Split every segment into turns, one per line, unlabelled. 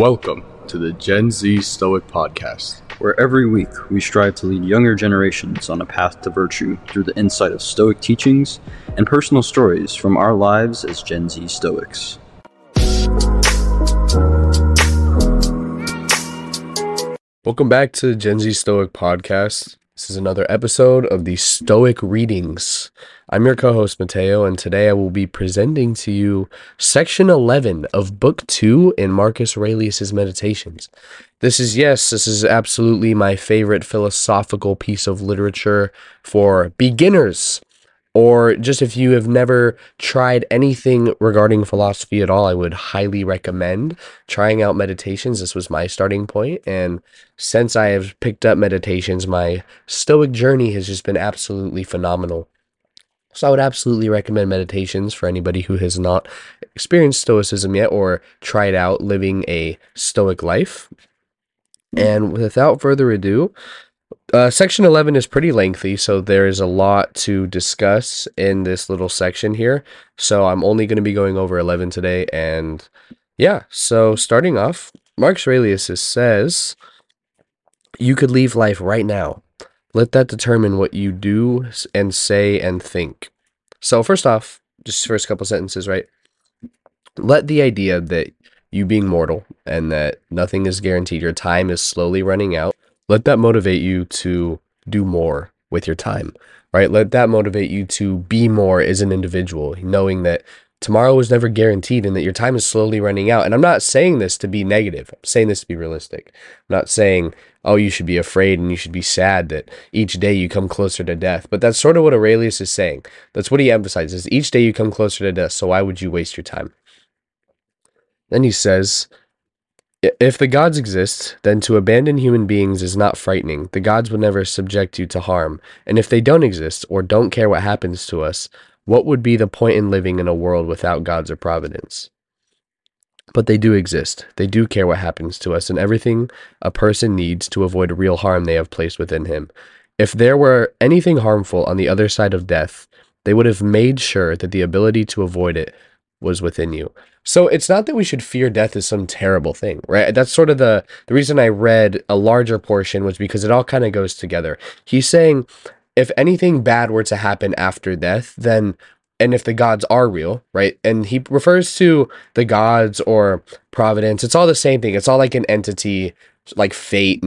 Welcome to the Gen Z Stoic Podcast.
where every week we strive to lead younger generations on a path to virtue through the insight of Stoic teachings and personal stories from our lives as Gen Z Stoics.
Welcome back to the Gen Z Stoic Podcast. This is another episode of the Stoic Readings. I'm your co host, Mateo, and today I will be presenting to you section 11 of book two in Marcus Aurelius' Meditations. This is, yes, this is absolutely my favorite philosophical piece of literature for beginners or just if you have never tried anything regarding philosophy at all, I would highly recommend trying out meditations. This was my starting point, and since I have picked up meditations, my stoic journey has just been absolutely phenomenal. So I would absolutely recommend meditations for anybody who has not experienced stoicism yet or tried out living a stoic life. And without further ado, uh, section 11 is pretty lengthy, so there is a lot to discuss in this little section here. So I'm only going to be going over 11 today. And yeah, so starting off, Marcus Aurelius says, You could leave life right now. Let that determine what you do and say and think. So, first off, just first couple sentences, right? Let the idea that you being mortal and that nothing is guaranteed, your time is slowly running out let that motivate you to do more with your time, right? Let that motivate you to be more as an individual, knowing that tomorrow is never guaranteed and that your time is slowly running out. And I'm not saying this to be negative, I'm saying this to be realistic. I'm not saying, oh, you should be afraid and you should be sad that each day you come closer to death. But that's sort of what Aurelius is saying. That's what he emphasizes. Each day you come closer to death, so why would you waste your time? Then he says, if the gods exist, then to abandon human beings is not frightening. The gods would never subject you to harm. And if they don't exist, or don't care what happens to us, what would be the point in living in a world without gods or providence? But they do exist. They do care what happens to us and everything a person needs to avoid real harm they have placed within him. If there were anything harmful on the other side of death, they would have made sure that the ability to avoid it was within you. So it's not that we should fear death as some terrible thing, right? That's sort of the the reason I read a larger portion was because it all kind of goes together. He's saying if anything bad were to happen after death, then and if the gods are real, right? And he refers to the gods or providence. It's all the same thing. It's all like an entity, like fate,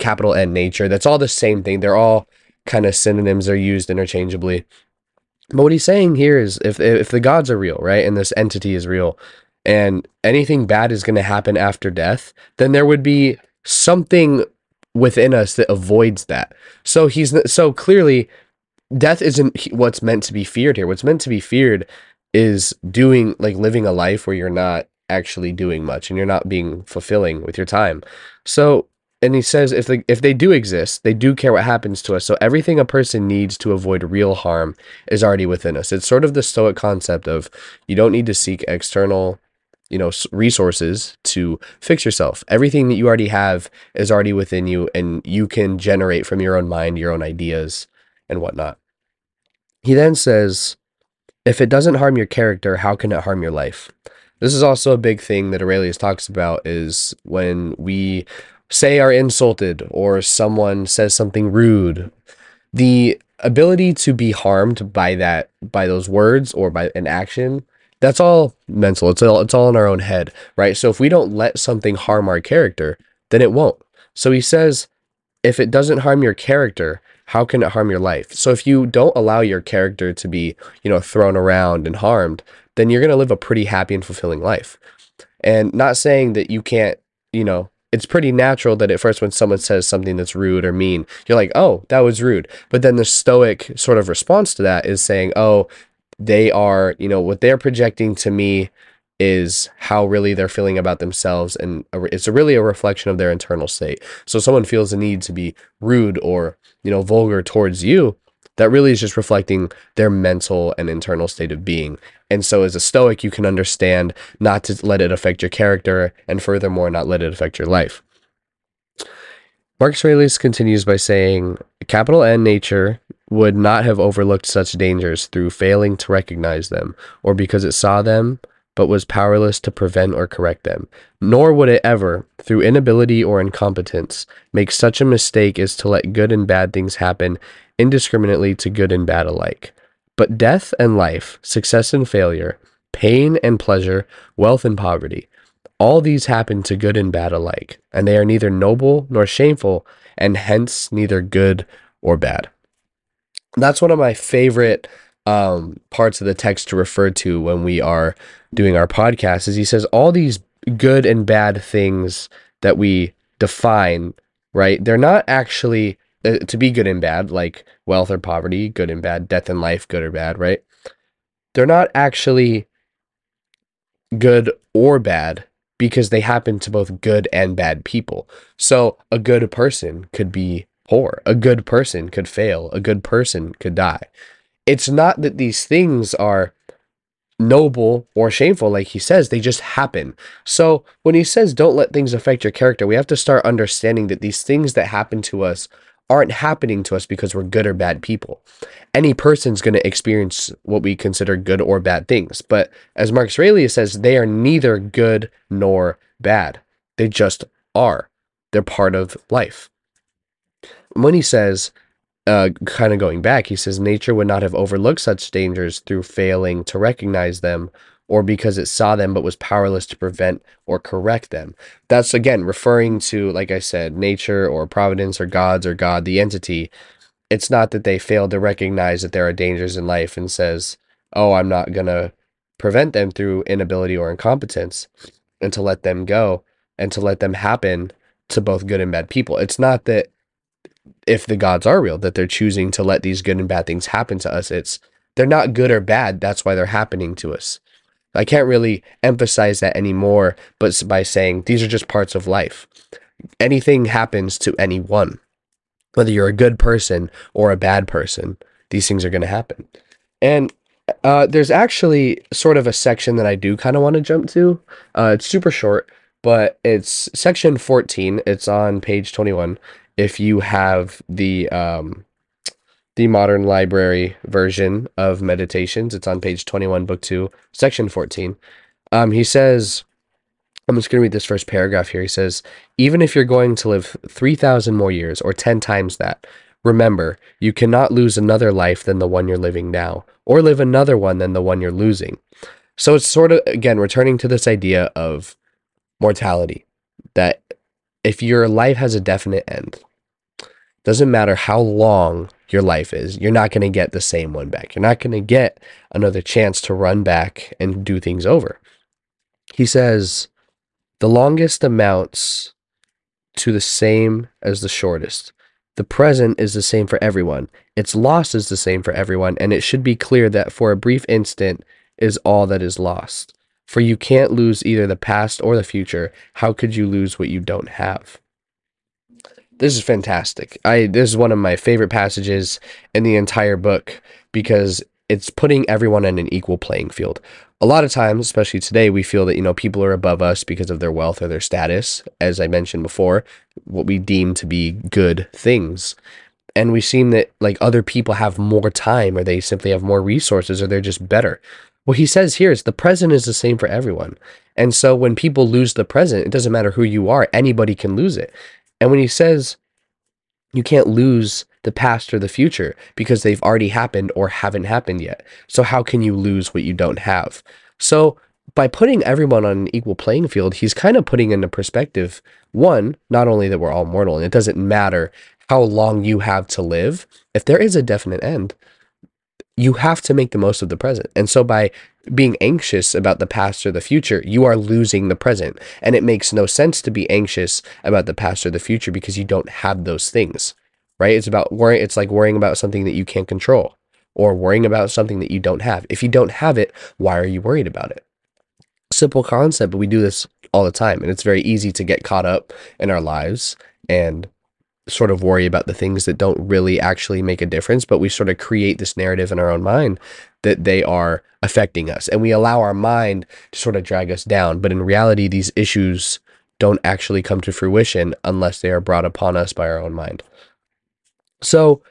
capital N nature. That's all the same thing. They're all kind of synonyms. They're used interchangeably. But what he's saying here is if if the gods are real, right, and this entity is real, and anything bad is going to happen after death, then there would be something within us that avoids that. So he's so clearly death isn't what's meant to be feared here. What's meant to be feared is doing like living a life where you're not actually doing much and you're not being fulfilling with your time. So and he says if they if they do exist, they do care what happens to us. So everything a person needs to avoid real harm is already within us. It's sort of the stoic concept of you don't need to seek external, you know, resources to fix yourself. Everything that you already have is already within you, and you can generate from your own mind, your own ideas, and whatnot. He then says, if it doesn't harm your character, how can it harm your life? This is also a big thing that Aurelius talks about is when we say are insulted or someone says something rude, the ability to be harmed by that by those words or by an action that's all mental. It's all it's all in our own head right? So if we don't let something harm our character then it won't. So he says if it doesn't harm your character how can it harm your life? So if you don't allow your character to be you know thrown around and harmed then you're going to live a pretty happy and fulfilling life. And not saying that you can't you know it's pretty natural that at first when someone says something that's rude or mean, you're like, oh, that was rude. But then the stoic sort of response to that is saying, oh, they are, you know, what they're projecting to me is how really they're feeling about themselves and it's really a reflection of their internal state so someone feels the need to be rude or you know vulgar towards you that really is just reflecting their mental and internal state of being and so, as a Stoic, you can understand not to let it affect your character, and furthermore, not let it affect your life. Marcus Aurelius continues by saying, capital N nature would not have overlooked such dangers through failing to recognize them, or because it saw them but was powerless to prevent or correct them. Nor would it ever, through inability or incompetence, make such a mistake as to let good and bad things happen indiscriminately to good and bad alike. But death and life, success and failure, pain and pleasure, wealth and poverty, all these happen to good and bad alike, and they are neither noble nor shameful, and hence neither good or bad. That's one of my favorite um, parts of the text to refer to when we are doing our podcast. Is he says all these good and bad things that we define, right? They're not actually uh, to be good and bad, like wealth or poverty, good and bad, death and life, good or bad, right? They're not actually good or bad because they happen to both good and bad people. So a good person could be poor, a good person could fail, a good person could die. It's not that these things are noble or shameful, like he says, they just happen. So when he says don't let things affect your character, we have to start understanding that these things that happen to us aren't happening to us because we're good or bad people. Any person's going to experience what we consider good or bad things. But as Marcus Aurelius says, they are neither good nor bad. They just are. They're part of life. When he says, uh, kind of going back, he says, nature would not have overlooked such dangers through failing to recognize them or because it saw them but was powerless to prevent or correct them. That's again referring to, like I said, nature or providence or gods or God, the entity. It's not that they failed to recognize that there are dangers in life and says, oh, I'm not going to prevent them through inability or incompetence and to let them go and to let them happen to both good and bad people. It's not that if the gods are real, that they're choosing to let these good and bad things happen to us. It's they're not good or bad. That's why they're happening to us. I can't really emphasize that anymore, but by saying these are just parts of life. Anything happens to anyone, whether you're a good person or a bad person, these things are going to happen. And uh, there's actually sort of a section that I do kind of want to jump to. Uh, it's super short, but it's section 14. It's on page 21. If you have the um, the modern library version of meditations. It's on page 21, book 2, section 14. Um, he says, I'm just going to read this first paragraph here. He says, Even if you're going to live 3,000 more years or 10 times that, remember, you cannot lose another life than the one you're living now, or live another one than the one you're losing. So it's sort of, again, returning to this idea of mortality, that if your life has a definite end, doesn't matter how long your life is. You're not going to get the same one back. You're not going to get another chance to run back and do things over. He says, the longest amounts to the same as the shortest. The present is the same for everyone. Its loss is the same for everyone, and it should be clear that for a brief instant is all that is lost. For you can't lose either the past or the future. How could you lose what you don't have? This is fantastic. I this is one of my favorite passages in the entire book because it's putting everyone in an equal playing field. A lot of times, especially today, we feel that you know people are above us because of their wealth or their status, as I mentioned before, what we deem to be good things. And we seem that like other people have more time or they simply have more resources or they're just better. What he says here is the present is the same for everyone. And so when people lose the present, it doesn't matter who you are, anybody can lose it. And when he says you can't lose the past or the future because they've already happened or haven't happened yet. So how can you lose what you don't have? So by putting everyone on an equal playing field, he's kind of putting into perspective one, not only that we're all mortal and it doesn't matter how long you have to live, if there is a definite end, you have to make the most of the present. And so by being anxious about the past or the future, you are losing the present. And it makes no sense to be anxious about the past or the future because you don't have those things, right? It's about worrying. It's like worrying about something that you can't control or worrying about something that you don't have. If you don't have it, why are you worried about it? Simple concept, but we do this all the time. And it's very easy to get caught up in our lives and sort of worry about the things that don't really actually make a difference, but we sort of create this narrative in our own mind that they are affecting us. And we allow our mind to sort of drag us down. But in reality, these issues don't actually come to fruition unless they are brought upon us by our own mind. So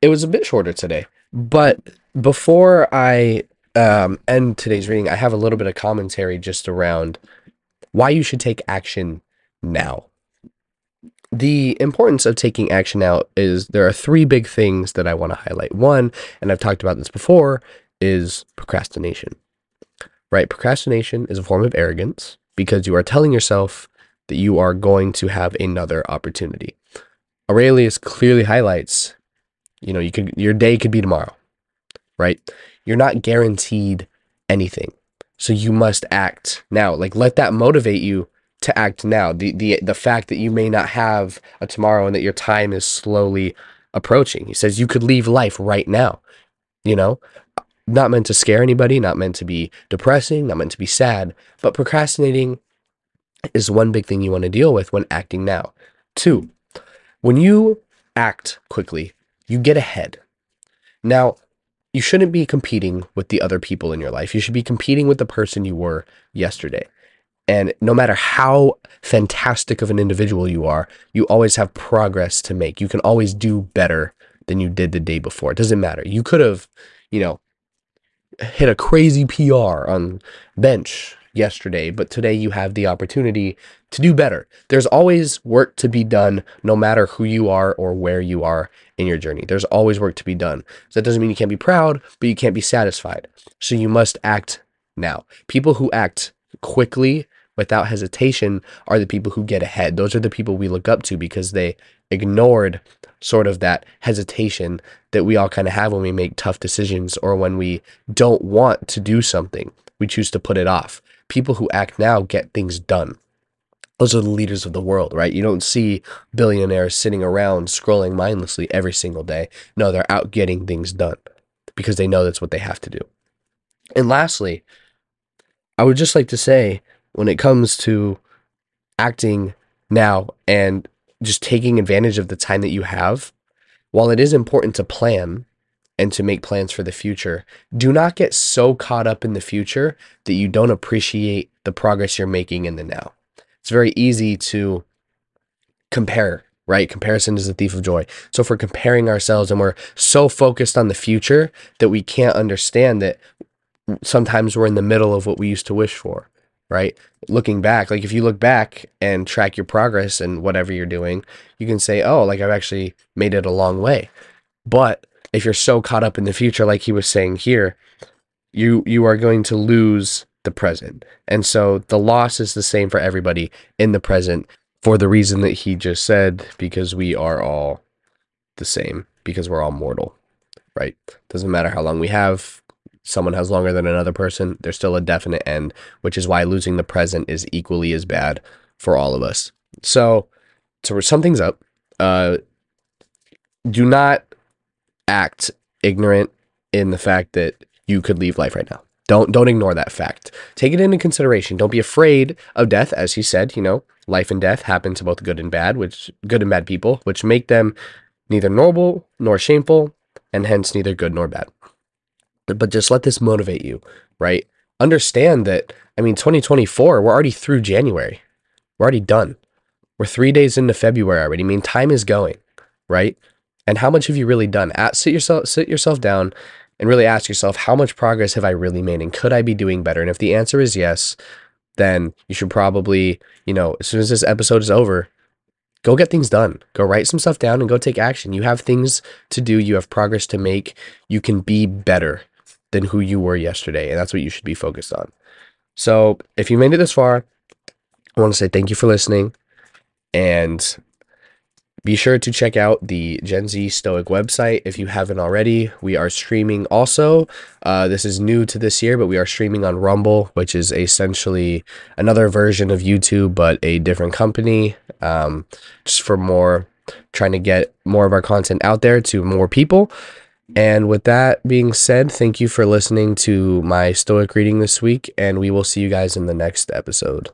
it was a bit shorter today. But before I um, end today's reading, I have a little bit of commentary just around why you should take action now. The importance of taking action now is there are three big things that I want to highlight. One, and I've talked about this before, is procrastination. Right? Procrastination is a form of arrogance because you are telling yourself that you are going to have another opportunity. Aurelius clearly highlights, you know, you could your day could be tomorrow, right? You're not guaranteed anything. So you must act now. Like let that motivate you to act now. The the the fact that you may not have a tomorrow and that your time is slowly approaching. He says you could leave life right now. You know, not meant to scare anybody, not meant to be depressing, not meant to be sad, but procrastinating is one big thing you want to deal with when acting now. Two, when you act quickly, you get ahead. Now, you shouldn't be competing with the other people in your life. You should be competing with the person you were yesterday. And no matter how fantastic of an individual you are, you always have progress to make. You can always do better than you did the day before. It doesn't matter. You could have, you know, hit a crazy PR on bench yesterday, but today you have the opportunity to do better. There's always work to be done, no matter who you are or where you are in your journey. There's always work to be done. So that doesn't mean you can't be proud, but you can't be satisfied. So you must act now. People who act quickly without hesitation are the people who get ahead. Those are the people we look up to because they ignored sort of that hesitation that we all kind of have when we make tough decisions or when we don't want to do something. We choose to put it off. People who act now get things done. Those are the leaders of the world, right? You don't see billionaires sitting around scrolling mindlessly every single day. No, they're out getting things done because they know that's what they have to do. And lastly, I would just like to say when it comes to acting now and just taking advantage of the time that you have, while it is important to plan and to make plans for the future, do not get so caught up in the future that you don't appreciate the progress you're making in the now. It's very easy to compare, right? Comparison is the thief of joy. So if we're comparing ourselves and we're so focused on the future that we can't understand that sometimes we're in the middle of what we used to wish for right? Looking back, like if you look back and track your progress and whatever you're doing, you can say, oh, like I've actually made it a long way. But if you're so caught up in the future, like he was saying here, you you are going to lose the present. And so the loss is the same for everybody in the present for the reason that he just said, because we are all the same, because we're all mortal, right? Doesn't matter how long we have, someone has longer than another person, there's still a definite end, which is why losing the present is equally as bad for all of us. So, to sum things up, uh, do not act ignorant in the fact that you could leave life right now. Don't don't ignore that fact. Take it into consideration. Don't be afraid of death, as he said. You know, life and death happen to both good and bad, which good and bad people, which make them neither noble nor shameful, and hence neither good nor bad but just let this motivate you, right? Understand that, I mean, 2024, we're already through January. We're already done. We're three days into February already. I mean, time is going, right? And how much have you really done? At, sit yourself, sit yourself down and really ask yourself, how much progress have I really made? And could I be doing better? And if the answer is yes, then you should probably, you know, as soon as this episode is over, go get things done. Go write some stuff down and go take action. You have things to do, you have progress to make. You can be better than who you were yesterday. And that's what you should be focused on. So if you made it this far, I want to say thank you for listening. And be sure to check out the Gen Z Stoic website if you haven't already. We are streaming also. Uh, this is new to this year, but we are streaming on Rumble, which is essentially another version of YouTube, but a different company. Um, just for more, trying to get more of our content out there to more people. And with that being said, thank you for listening to my Stoic reading this week, and we will see you guys in the next episode.